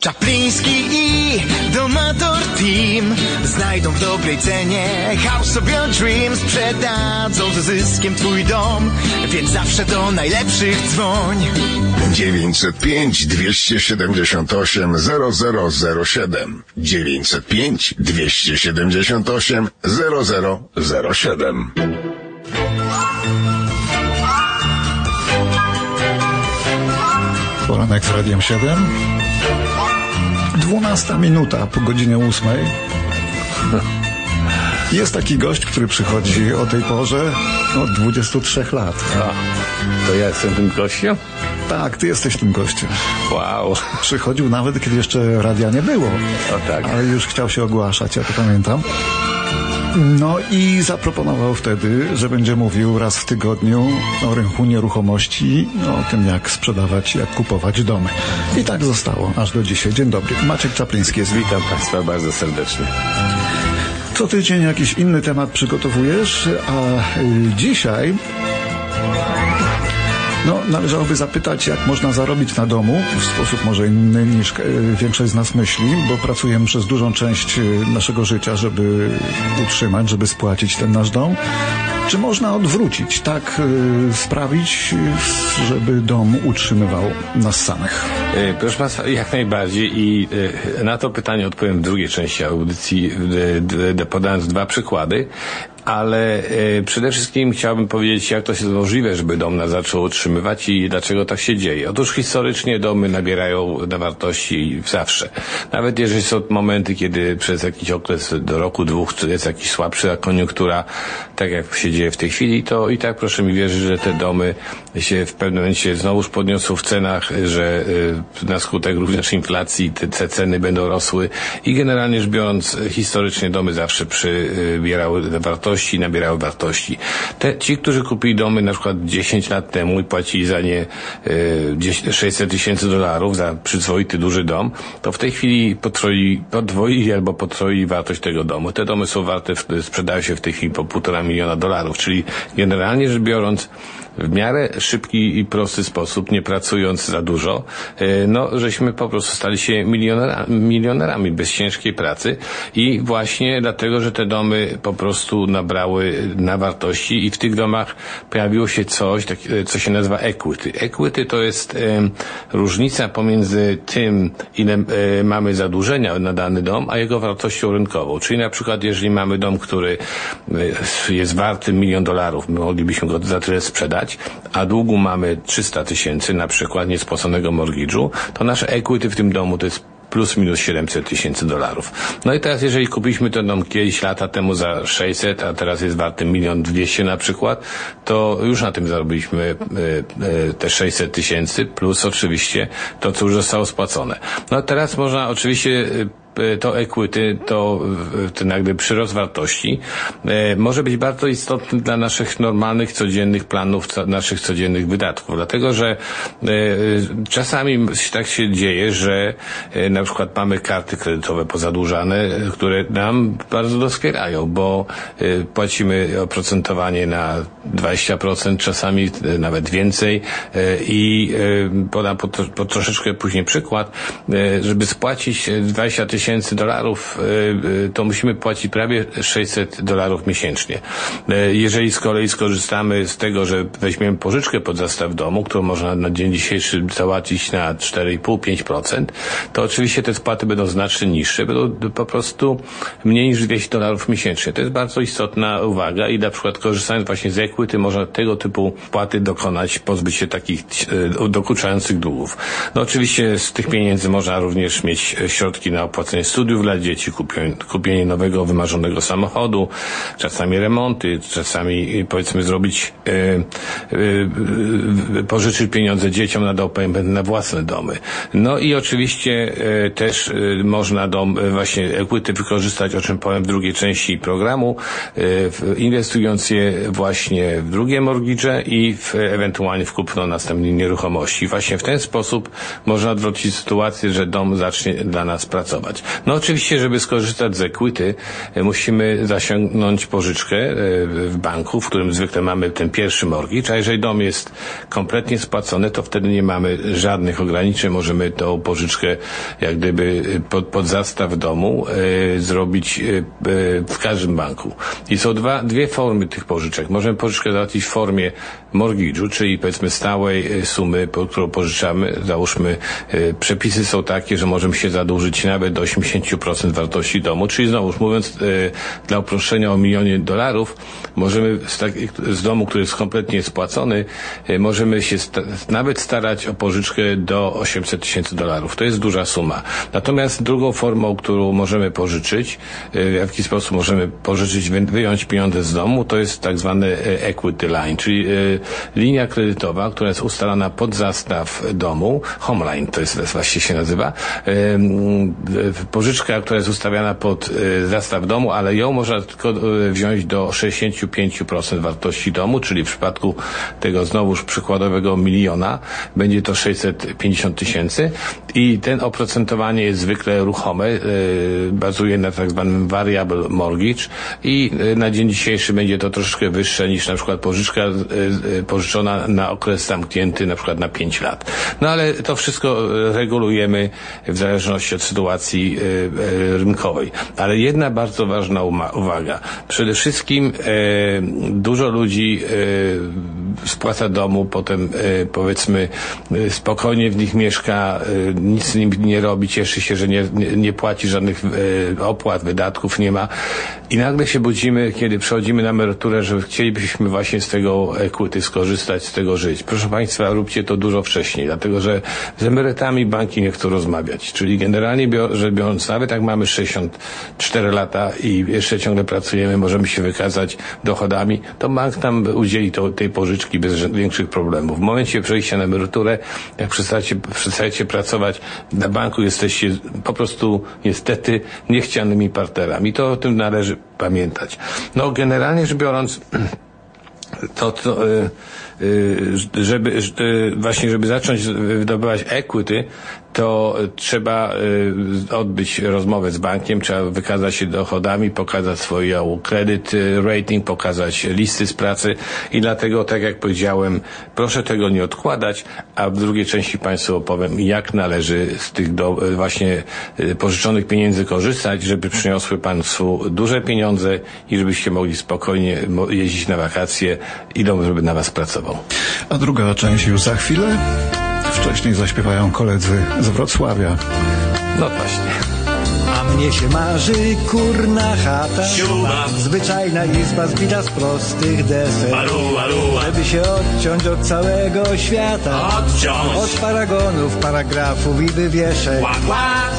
Czapliński i Domator Team Znajdą w dobrej cenie. House of Your Dreams Sprzedadzą ze zyskiem twój dom Więc zawsze do najlepszych dzwoń. 905 278 0007 905 278 0007 Poranek z Radiem 7. 12 minuta po godzinie 8. Jest taki gość, który przychodzi o tej porze od 23 lat. A, to ja jestem tym gościem? Tak, ty jesteś tym gościem. Wow. Przychodził nawet, kiedy jeszcze radia nie było. O tak. Ale już chciał się ogłaszać, ja to pamiętam. No i zaproponował wtedy, że będzie mówił raz w tygodniu o rynku nieruchomości, o tym jak sprzedawać, jak kupować domy. I tak zostało aż do dzisiaj. Dzień dobry. Maciek Czapliński jest. Witam Państwa bardzo serdecznie. Co tydzień jakiś inny temat przygotowujesz, a y, dzisiaj no, należałoby zapytać, jak można zarobić na domu w sposób może inny niż e, większość z nas myśli, bo pracujemy przez dużą część e, naszego życia, żeby utrzymać, żeby spłacić ten nasz dom. Czy można odwrócić, tak e, sprawić, żeby dom utrzymywał nas samych? Proszę Państwa, jak najbardziej i na to pytanie odpowiem w drugiej części audycji, podając dwa przykłady. Ale e, przede wszystkim chciałbym powiedzieć, jak to jest możliwe, żeby dom nas zaczął utrzymywać i dlaczego tak się dzieje. Otóż historycznie domy nabierają na wartości zawsze. Nawet jeżeli są momenty, kiedy przez jakiś okres do roku, dwóch jest jakiś słabsza koniunktura, tak jak się dzieje w tej chwili, to i tak proszę mi wierzyć, że te domy się w pewnym momencie znowuż podniosą w cenach, że y, na skutek również inflacji te ceny będą rosły i generalnie rzecz biorąc historycznie domy zawsze przybierały wartości, nabierały wartości. Te, ci, którzy kupili domy na przykład 10 lat temu i płacili za nie y, 10 600 tysięcy dolarów za przyzwoity duży dom, to w tej chwili podwoili, podwoili albo potroili wartość tego domu. Te domy są warte, sprzedają się w tej chwili po półtora miliona dolarów, czyli generalnie rzecz biorąc w miarę szybki i prosty sposób, nie pracując za dużo, e, no, żeśmy po prostu stali się milionera, milionerami bez ciężkiej pracy i właśnie dlatego, że te domy po prostu nabrały na wartości i w tych domach pojawiło się coś, tak, e, co się nazywa equity. Equity to jest em, różnica pomiędzy tym, ile e, mamy zadłużenia na dany dom, a jego wartością rynkową. Czyli na przykład, jeżeli mamy dom, który e, jest warty milion dolarów, my moglibyśmy go za tyle sprzedać, a długu mamy 300 tysięcy, na przykład niespłaconego mortgage'u, to nasze equity w tym domu to jest plus minus 700 tysięcy dolarów. No i teraz jeżeli kupiliśmy ten dom kiedyś lata temu za 600, a teraz jest warty milion dwieście na przykład, to już na tym zarobiliśmy e, e, te 600 tysięcy plus oczywiście to, co już zostało spłacone. No teraz można oczywiście e, to equity, to ten jakby przyrost wartości e, może być bardzo istotny dla naszych normalnych, codziennych planów, naszych codziennych wydatków. Dlatego, że e, czasami tak się dzieje, że na przykład mamy karty kredytowe pozadłużane, które nam bardzo doskwierają, bo płacimy oprocentowanie na 20%, czasami nawet więcej i podam po, po troszeczkę później przykład, żeby spłacić e, 20 tysięcy dolarów, e, e, to musimy płacić prawie 600 dolarów miesięcznie. E, Jeżeli z kolei skorzystamy z tego, że weźmiemy pożyczkę pod zastaw domu, którą można na dzień dzisiejszy załatwić na 4,5-5%, to oczywiście te spłaty będą znacznie niższe, będą po prostu mniej niż 200 dolarów miesięcznie. To jest bardzo istotna uwaga i na przykład korzystając właśnie z equity można tego typu płaty dokonać, pozbyć się takich dokuczających długów. No oczywiście z tych pieniędzy można również mieć środki na opłacenie studiów dla dzieci, kupienie, nowego, wymarzonego samochodu, czasami remonty, czasami e, powiedzmy zrobić, e, e, pożyczyć pieniądze dzieciom na payment na własne domy. No i oczywiście też można dom, właśnie equity wykorzystać, o czym powiem w drugiej części programu, inwestując je właśnie w drugie mortgage i w, ewentualnie w kupno następnej nieruchomości. Właśnie w ten sposób można odwrócić sytuację, że dom zacznie dla nas pracować. No oczywiście, żeby skorzystać z equity, e, musimy zasiągnąć pożyczkę e, w banku, w którym zwykle mamy ten pierwszy mortgage, a jeżeli dom jest kompletnie spłacony, to wtedy nie mamy żadnych ograniczeń. Możemy tą pożyczkę jak gdyby pod, pod zastaw domu e, zrobić e, e, w każdym banku. I są dwa, dwie formy tych pożyczek. Możemy pożyczkę załatwić w formie mortgage'u, czyli powiedzmy stałej e, sumy, którą pożyczamy. Załóżmy, e, przepisy są takie, że możemy się zadłużyć nawet do 80% wartości domu, czyli znowu mówiąc e, dla uproszczenia o milionie dolarów, możemy z, tak, z domu, który jest kompletnie spłacony, e, możemy się sta nawet starać o pożyczkę do 800 tysięcy dolarów. To jest duża suma. Natomiast drugą formą, którą możemy pożyczyć, e, w jaki sposób możemy pożyczyć, wy- wyjąć pieniądze z domu, to jest tak zwany equity line, czyli linia kredytowa, która jest ustalana pod zastaw domu, homeline to jest właściwie się nazywa, pożyczka, która jest ustawiana pod e, zastaw domu, ale ją można tylko e, wziąć do 65% wartości domu, czyli w przypadku tego znowuż przykładowego miliona będzie to 650 tysięcy i ten oprocentowanie jest zwykle ruchome, e, bazuje na tak zwanym variable mortgage i na dzień dzisiejszy będzie to troszeczkę wyższe niż na przykład pożyczka pożyczona na okres zamknięty na przykład na 5 lat. No ale to wszystko regulujemy w zależności od sytuacji e, rynkowej. Ale jedna bardzo ważna uwaga. Przede wszystkim e, dużo ludzi e, spłaca domu, potem e, powiedzmy e, spokojnie w nich mieszka, e, nic z nim nie robi, cieszy się, że nie, nie, płaci żadnych opłat, wydatków nie ma i nagle się budzimy, kiedy przechodzimy na emeryturę, że chcielibyśmy właśnie z tego equity skorzystać, z tego żyć. Proszę Państwa, róbcie to dużo wcześniej, dlatego że z emerytami banki nie chcą rozmawiać. Czyli generalnie biorąc, nawet jak mamy 64 lata i jeszcze ciągle pracujemy, możemy się wykazać dochodami, to bank nam udzieli to, tej pożyczki bez większych problemów. W momencie przejścia na emeryturę, jak przestajecie, przestajecie pracować na banku, jesteście po prostu niestety niechcianymi partnerami. To o tym należy pamiętać. No generalnie rzecz biorąc, to, to y, y, żeby y, właśnie żeby zacząć wydobywać equity, to trzeba y, odbyć rozmowę z bankiem, trzeba wykazać się dochodami, pokazać swoją kredyt y, rating, pokazać listy z pracy i dlatego, tak jak powiedziałem, proszę tego nie odkładać, a w drugiej części Państwu opowiem, jak należy z tych do, y, właśnie pożyczonych pieniędzy korzystać, żeby przyniosły Państwu duże pieniądze i żebyście mogli spokojnie jeździć na wakacje i dom, żeby na Was pracował. A druga część już za chwilę. Wcześniej zaśpiewają koledzy z Wrocławia. No właśnie. Mnie się marzy kurna chata Siuma. Zwyczajna izba zbita z prostych desek Aruła, aruła, Żeby się odciąć od całego świata. Odciąć. Od paragonów, paragrafów i łap,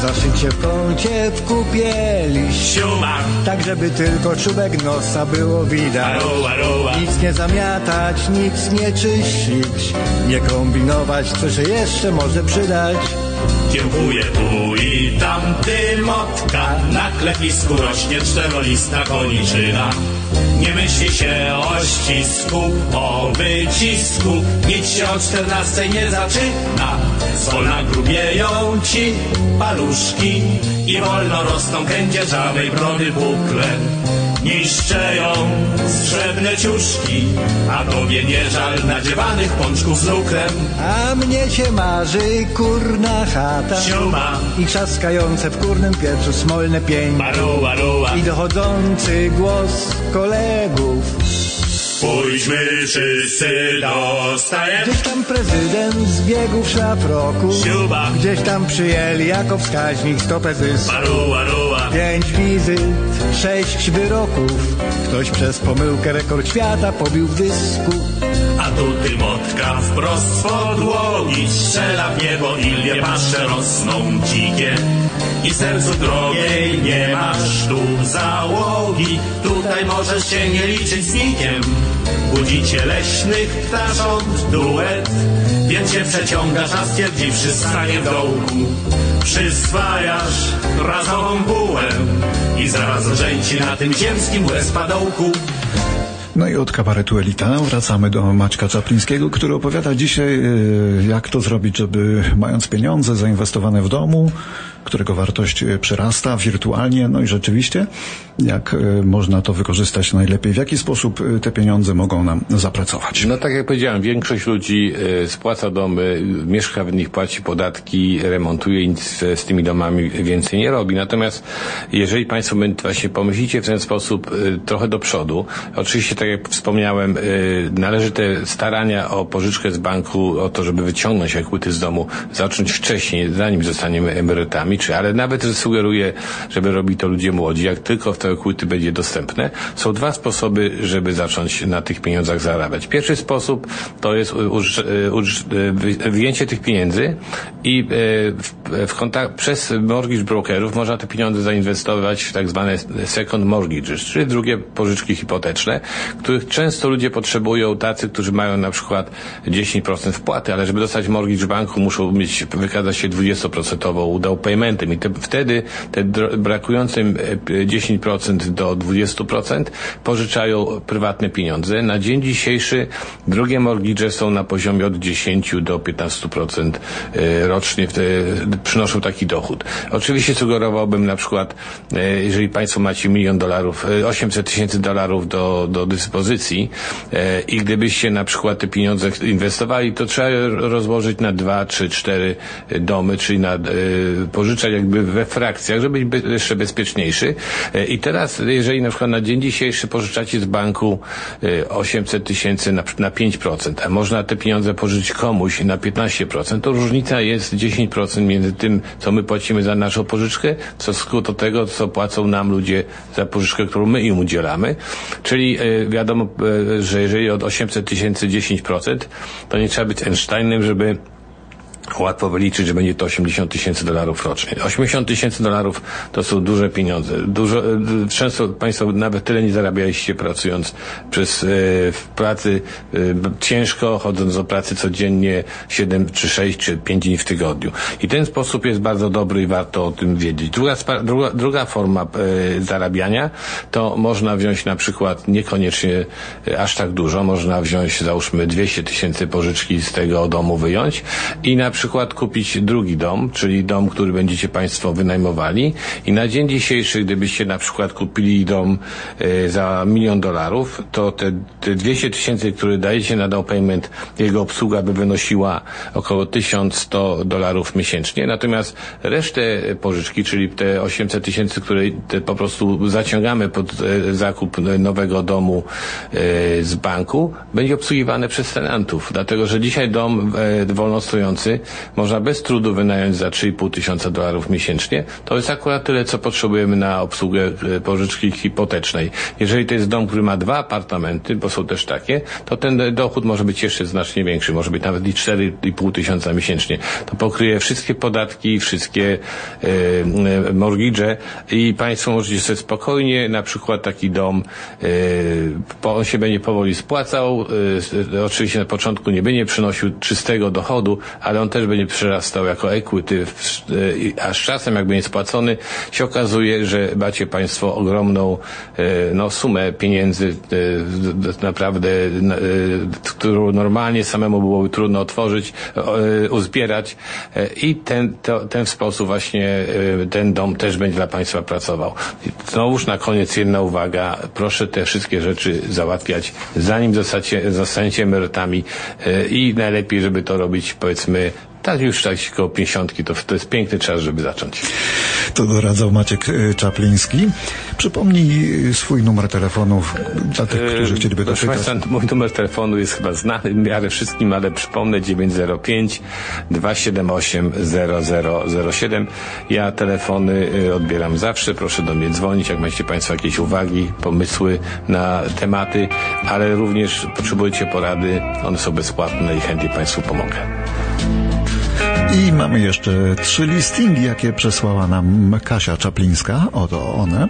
Zaszyć się w kącie w kupie liść siuma. Tak, żeby tylko czubek nosa było widać. Aruła, Nic nie zamiatać, nic nie czyścić. Nie kombinować, co się jeszcze może przydać Kiełkuje tu i tam dymotka Na klepisku rośnie czterolista koniczyna. Nie myśli się o ścisku, o wycisku. Nic się o czternastej nie zaczyna. Zwolna grubieją ci paluszki I wolno rosną kędzierzawej brody bukle Niszczeją srebrne ciuszki A tobie nie żal nadziewanych pączków z lukrem. A mnie się marzy kurna chata Siuma, I trzaskające w kurnym piecu smolne Baruła, ruła, I dochodzący głos kolegów pójdźmy wszyscy do stajem. Gdzieś tam prezydent zbiegł w szlafroku Siuba, Gdzieś tam przyjęli jako wskaźnik stopę zysku. Pięć wizyt, sześć wyroków. Ktoś przez pomyłkę rekord świata pobił w dysku. A tu dymotka wprost z podłogi strzela w niebo i pasze rosną dzikie. I sercu drogiej nie masz tu załogi, tutaj możesz się nie liczyć z nikiem. Budzicie leśnych ptasząt duet, więc się przeciągasz, a stwierdziwszy stanie w dołku. Przyswajasz razową bułę i zaraz rzęci na tym ziemskim łez-padołku. No i od kabaretu Elita wracamy do Maćka Czaplińskiego, który opowiada dzisiaj, e, jak to zrobić, żeby mając pieniądze zainwestowane w domu, którego wartość e, przyrasta wirtualnie, no i rzeczywiście, jak e, można to wykorzystać najlepiej, w jaki sposób e, te pieniądze mogą nam zapracować. No tak jak powiedziałem, większość ludzi spłaca domy, mieszka w nich, płaci podatki, remontuje i nic z tymi domami więcej nie robi. Natomiast jeżeli Państwo właśnie pomyślicie w ten sposób trochę do przodu, oczywiście tak jak wspomniałem, należy te starania o pożyczkę z banku, o to, żeby wyciągnąć equity z domu, zacząć wcześniej, zanim zostaniemy emerytami, ale nawet sugeruję, żeby robili to ludzie młodzi, jak tylko te equity będzie dostępne. Są dwa sposoby, żeby zacząć na tych pieniądzach zarabiać. Pierwszy sposób to jest uż, uż, wyjęcie tych pieniędzy i w, w kontakt, przez mortgage brokerów można te pieniądze zainwestować w tak zwane second mortgages, czyli drugie pożyczki hipoteczne, których często ludzie potrzebują, tacy, którzy mają na przykład 10% wpłaty, ale żeby dostać mortgage banku muszą mieć, wykazać się 20% down paymentem i te, wtedy te brakujące 10% do 20% pożyczają prywatne pieniądze. Na dzień dzisiejszy drugie mortgage są na poziomie od 10 do 15% rocznie, przynoszą taki dochód. Oczywiście sugerowałbym na przykład, jeżeli Państwo macie milion dolarów, 800 tysięcy dolarów do, do dyspozycji i gdybyście na przykład te pieniądze inwestowali, to trzeba rozłożyć na dwa, trzy, cztery domy, czyli na, pożyczać jakby we frakcjach, żeby być jeszcze bezpieczniejszy. I teraz, jeżeli na przykład na dzień dzisiejszy pożyczacie z banku 800 tysięcy na, na 5%, a można te pieniądze pożyczyć komuś na 15%, to różnica jest 10% między tym, co my płacimy za naszą pożyczkę, co skrót tego, co płacą nam ludzie za pożyczkę, którą my im udzielamy. Czyli wiadomo, że jeżeli od 800 tysięcy 10%, to nie trzeba być Einsteinem, żeby łatwo wyliczyć, że będzie to 80 tysięcy dolarów rocznie. 80 tysięcy dolarów to są duże pieniądze. Dużo, często Państwo nawet tyle nie zarabialiście pracując przez, e, w pracy e, ciężko, chodząc do pracy codziennie 7 czy 6 czy 5 dni w tygodniu. I ten sposób jest bardzo dobry i warto o tym wiedzieć. Druga, druga, druga forma e, zarabiania to można wziąć na przykład niekoniecznie aż tak dużo, można wziąć załóżmy 200 tysięcy pożyczki z tego domu wyjąć i na przykład kupić drugi dom, czyli dom, który będziecie Państwo wynajmowali. I na dzień dzisiejszy, gdybyście na przykład kupili dom y, za milion dolarów, to te, te 200 tysięcy, które dajecie na down payment, jego obsługa by wynosiła około 1100 dolarów miesięcznie, natomiast resztę pożyczki, czyli te 800 tysięcy, które po prostu zaciągamy pod y, zakup nowego domu y, z banku, będzie obsługiwane przez tenantów, dlatego, że dzisiaj dom wolnostojący można bez trudu wynająć za 3,5 tysiąca dolarów miesięcznie. To jest akurat tyle, co potrzebujemy na obsługę pożyczki hipotecznej. Jeżeli to jest dom, który ma dwa apartamenty, bo są też takie, to ten dochód może być jeszcze znacznie większy, może być nawet i 4,5 tysiąca miesięcznie. To pokryje wszystkie podatki, wszystkie e, mortgage i Państwo możecie sobie spokojnie na przykład taki dom, e, on się będzie powoli spłacał, e, oczywiście na początku nie będzie przynosił czystego dochodu, ale on też będzie przyrastał jako equity, a z czasem jak będzie spłacony, się okazuje, że macie Państwo ogromną no, sumę pieniędzy, naprawdę, którą normalnie samemu byłoby trudno otworzyć, uzbierać i ten, to, ten sposób właśnie ten dom też będzie dla Państwa pracował. Znowuż na koniec jedna uwaga, proszę te wszystkie rzeczy załatwiać zanim zostacie, zostaniecie emerytami i najlepiej, żeby to robić powiedzmy tak już tak koło pięćdziesiątki, to, to jest piękny czas, żeby zacząć. To doradzał Maciek e, Czapliński. Przypomnij swój numer telefonu dla tych, którzy chcieliby Proszę dopytać. Państwa, mój numer telefonu jest chyba znany w miarę wszystkim, ale przypomnę 905 278 0007. Ja telefony odbieram zawsze, proszę do mnie dzwonić, jak macie Państwo jakieś uwagi, pomysły na tematy, ale również potrzebujecie porady, one są bezpłatne i chętnie Państwu pomogę. I mamy jeszcze trzy listingi, jakie przesłała nam Kasia Czaplińska. Oto one.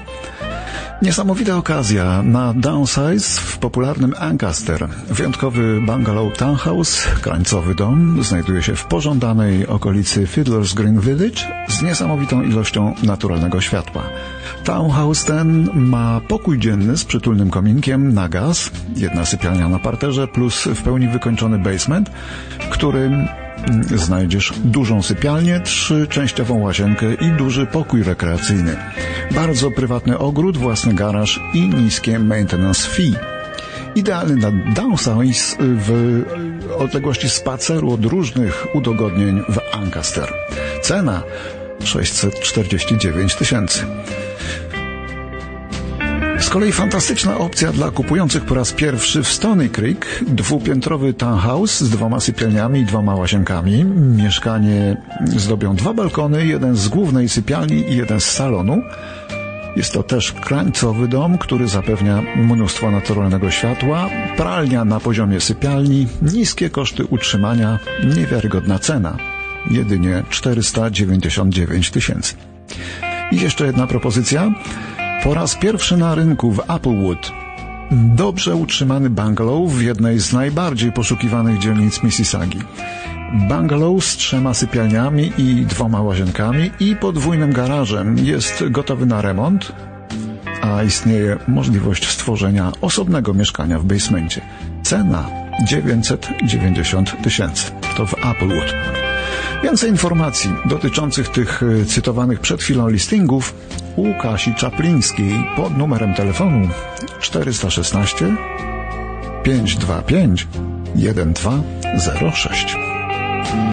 Niesamowita okazja na Downsize w popularnym Ancaster. Wyjątkowy bungalow townhouse, krańcowy dom, znajduje się w pożądanej okolicy Fiddler's Green Village z niesamowitą ilością naturalnego światła. Townhouse ten ma pokój dzienny z przytulnym kominkiem na gaz, jedna sypialnia na parterze plus w pełni wykończony basement, który znajdziesz dużą sypialnię, trzyczęściową łazienkę i duży pokój rekreacyjny. Bardzo prywatny ogród, własny garaż i niskie maintenance fee. Idealny na downsize w odległości spaceru od różnych udogodnień w Ancaster. Cena 649 tysięcy. Z kolei fantastyczna opcja dla kupujących po raz pierwszy w Stony Creek dwupiętrowy townhouse z dwoma sypialniami i dwoma łazienkami. Mieszkanie zdobią dwa balkony, jeden z głównej sypialni i jeden z salonu. Jest to też krańcowy dom, który zapewnia mnóstwo naturalnego światła, pralnia na poziomie sypialni, niskie koszty utrzymania, niewiarygodna cena. Jedynie 499 tysięcy. I jeszcze jedna propozycja. Po raz pierwszy na rynku w Applewood dobrze utrzymany bungalow w jednej z najbardziej poszukiwanych dzielnic Mississaugi. Bungalow z trzema sypialniami i dwoma łazienkami i podwójnym garażem jest gotowy na remont, a istnieje możliwość stworzenia osobnego mieszkania w basemencie. Cena 990 tysięcy. To w Applewood. Więcej informacji dotyczących tych e, cytowanych przed chwilą listingów u Kasi Czaplińskiej pod numerem telefonu 416 525 1206.